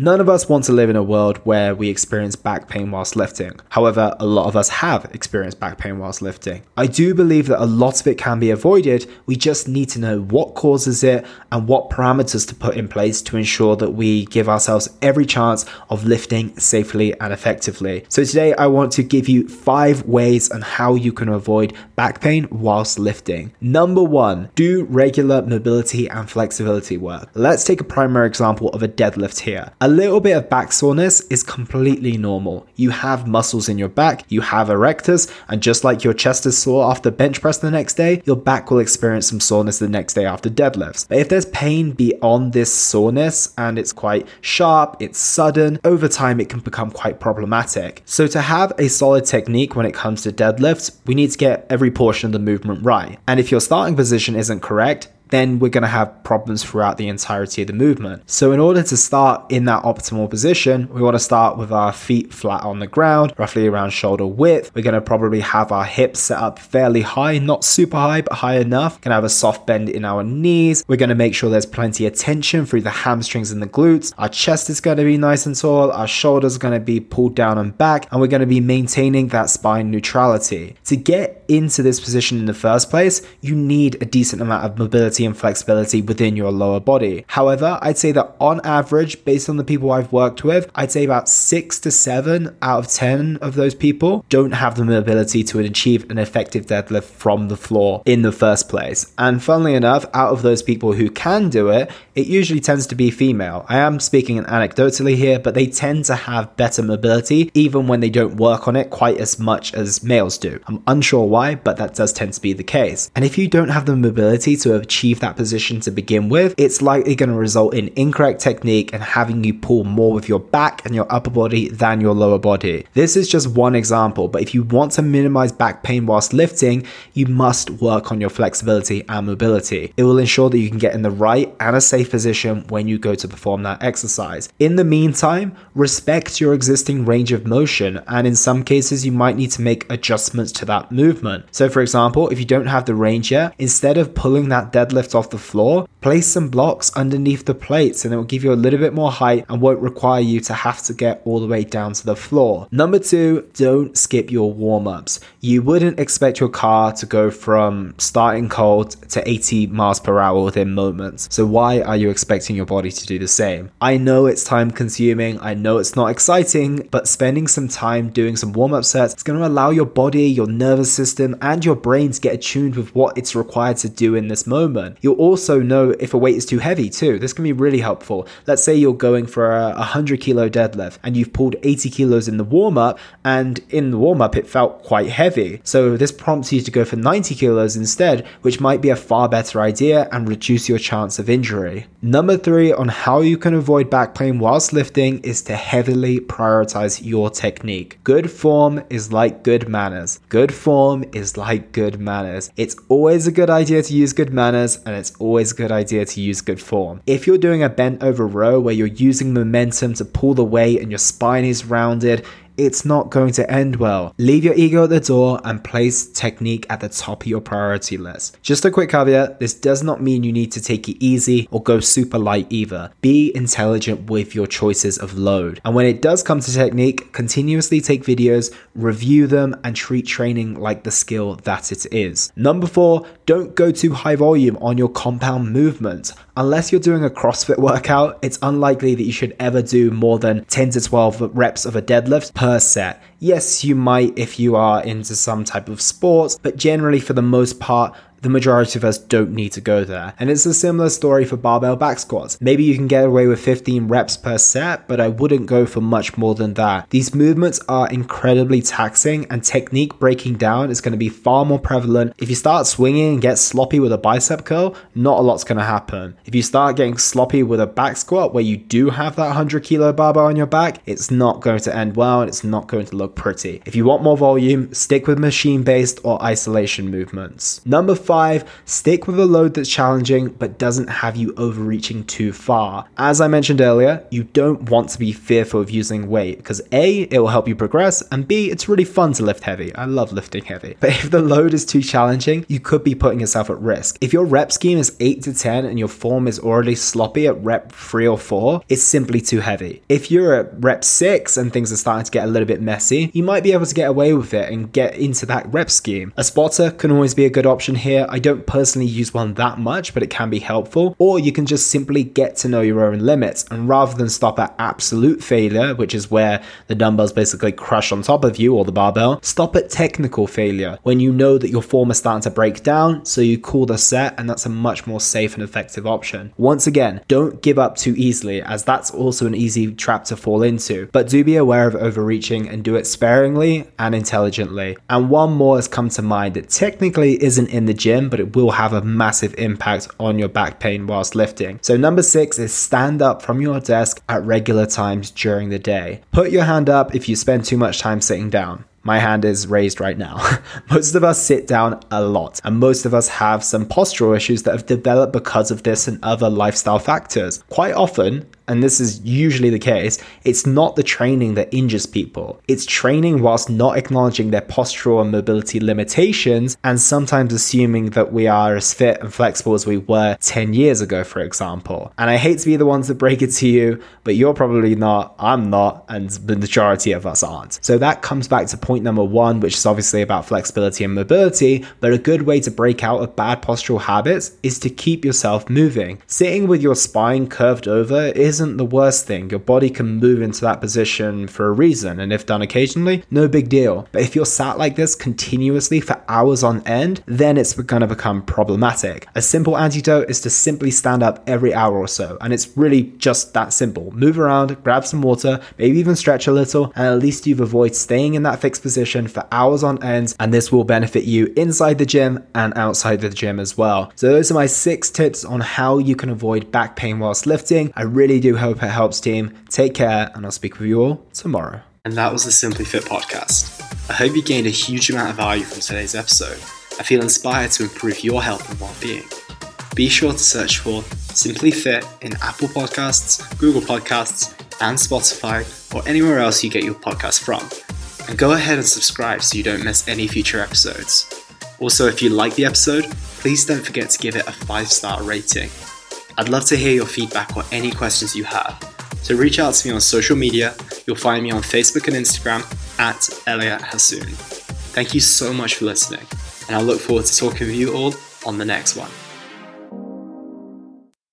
None of us want to live in a world where we experience back pain whilst lifting. However, a lot of us have experienced back pain whilst lifting. I do believe that a lot of it can be avoided. We just need to know what causes it and what parameters to put in place to ensure that we give ourselves every chance of lifting safely and effectively. So today I want to give you five ways on how you can avoid back pain whilst lifting. Number one, do regular mobility and flexibility work. Let's take a primary example of a deadlift here. A little bit of back soreness is completely normal. You have muscles in your back, you have erectors, and just like your chest is sore after bench press the next day, your back will experience some soreness the next day after deadlifts. But if there's pain beyond this soreness and it's quite sharp, it's sudden, over time it can become quite problematic. So to have a solid technique when it comes to deadlifts, we need to get every portion of the movement right. And if your starting position isn't correct, then we're going to have problems throughout the entirety of the movement. So, in order to start in that optimal position, we want to start with our feet flat on the ground, roughly around shoulder width. We're going to probably have our hips set up fairly high, not super high, but high enough. Going to have a soft bend in our knees. We're going to make sure there's plenty of tension through the hamstrings and the glutes. Our chest is going to be nice and tall. Our shoulders are going to be pulled down and back, and we're going to be maintaining that spine neutrality. To get into this position in the first place, you need a decent amount of mobility and flexibility within your lower body. However, I'd say that on average, based on the people I've worked with, I'd say about six to seven out of 10 of those people don't have the mobility to achieve an effective deadlift from the floor in the first place. And funnily enough, out of those people who can do it, it usually tends to be female. I am speaking anecdotally here, but they tend to have better mobility even when they don't work on it quite as much as males do. I'm unsure why, but that does tend to be the case. And if you don't have the mobility to achieve achieve that position to begin with, it's likely going to result in incorrect technique and having you pull more with your back and your upper body than your lower body. This is just one example, but if you want to minimize back pain whilst lifting, you must work on your flexibility and mobility. It will ensure that you can get in the right and a safe position when you go to perform that exercise. In the meantime, respect your existing range of motion, and in some cases, you might need to make adjustments to that movement. So, for example, if you don't have the range yet, instead of pulling that deadlift lift off the floor, place some blocks underneath the plates and it will give you a little bit more height and won't require you to have to get all the way down to the floor. Number two, don't skip your warm ups. You wouldn't expect your car to go from starting cold to 80 miles per hour within moments. So, why are you expecting your body to do the same? I know it's time consuming, I know it's not exciting, but spending some time doing some warm up sets is going to allow your body, your nervous system, and your brain to get attuned with what it's required to do in this moment. You'll also know if a weight is too heavy too. This can be really helpful. Let's say you're going for a 100 kilo deadlift and you've pulled 80 kilos in the warm up, and in the warm up it felt quite heavy. So this prompts you to go for 90 kilos instead, which might be a far better idea and reduce your chance of injury. Number three on how you can avoid back pain whilst lifting is to heavily prioritize your technique. Good form is like good manners. Good form is like good manners. It's always a good idea to use good manners and it's always a good idea to use good form. If you're doing a bent over row where you're using momentum to pull the weight and your spine is rounded, it's not going to end well. Leave your ego at the door and place technique at the top of your priority list. Just a quick caveat this does not mean you need to take it easy or go super light either. Be intelligent with your choices of load. And when it does come to technique, continuously take videos, review them, and treat training like the skill that it is. Number four, don't go too high volume on your compound movement. Unless you're doing a CrossFit workout, it's unlikely that you should ever do more than 10 to 12 reps of a deadlift per set. Yes, you might if you are into some type of sport, but generally, for the most part, the majority of us don't need to go there. And it's a similar story for barbell back squats. Maybe you can get away with 15 reps per set, but I wouldn't go for much more than that. These movements are incredibly taxing, and technique breaking down is going to be far more prevalent. If you start swinging and get sloppy with a bicep curl, not a lot's going to happen. If you start getting sloppy with a back squat where you do have that 100 kilo barbell on your back, it's not going to end well and it's not going to look pretty. If you want more volume, stick with machine based or isolation movements. Number five, stick with a load that's challenging but doesn't have you overreaching too far. As I mentioned earlier, you don't want to be fearful of using weight because A, it will help you progress, and B, it's really fun to lift heavy. I love lifting heavy. But if the load is too challenging, you could be putting yourself at risk. If your rep scheme is 8 to 10 and your form is already sloppy at rep 3 or 4, it's simply too heavy. If you're at rep 6 and things are starting to get a little bit messy, you might be able to get away with it and get into that rep scheme. A spotter can always be a good option here. I don't personally use one that much, but it can be helpful. Or you can just simply get to know your own limits and rather than stop at absolute failure, which is where the dumbbells basically crush on top of you or the barbell, stop at technical failure when you know that your form is starting to break down, so you call the set, and that's a much more safe and effective option. Once again, don't give up too easily, as that's also an easy trap to fall into, but do be aware of overreaching and do it sparingly and intelligently. And one more has come to mind that technically isn't in the gym, but it will have a massive impact on your back pain whilst lifting. So, number six is stand up from your desk at regular times during the day. Put your hand up if you spend too much time sitting down. My hand is raised right now. most of us sit down a lot, and most of us have some postural issues that have developed because of this and other lifestyle factors. Quite often, and this is usually the case, it's not the training that injures people. It's training whilst not acknowledging their postural and mobility limitations and sometimes assuming that we are as fit and flexible as we were 10 years ago, for example. And I hate to be the ones that break it to you, but you're probably not, I'm not, and the majority of us aren't. So that comes back to point number one, which is obviously about flexibility and mobility, but a good way to break out of bad postural habits is to keep yourself moving. Sitting with your spine curved over is isn't the worst thing. Your body can move into that position for a reason, and if done occasionally, no big deal. But if you're sat like this continuously for hours on end, then it's going to become problematic. A simple antidote is to simply stand up every hour or so, and it's really just that simple. Move around, grab some water, maybe even stretch a little, and at least you've avoided staying in that fixed position for hours on end, and this will benefit you inside the gym and outside the gym as well. So, those are my six tips on how you can avoid back pain whilst lifting. I really do hope it helps, team. Take care, and I'll speak with you all tomorrow. And that was the Simply Fit podcast. I hope you gained a huge amount of value from today's episode. I feel inspired to improve your health and well being. Be sure to search for Simply Fit in Apple Podcasts, Google Podcasts, and Spotify, or anywhere else you get your podcast from. And go ahead and subscribe so you don't miss any future episodes. Also, if you like the episode, please don't forget to give it a 5 star rating. I'd love to hear your feedback or any questions you have. So reach out to me on social media. You'll find me on Facebook and Instagram at Elliot Hasoon. Thank you so much for listening, and I look forward to talking with you all on the next one.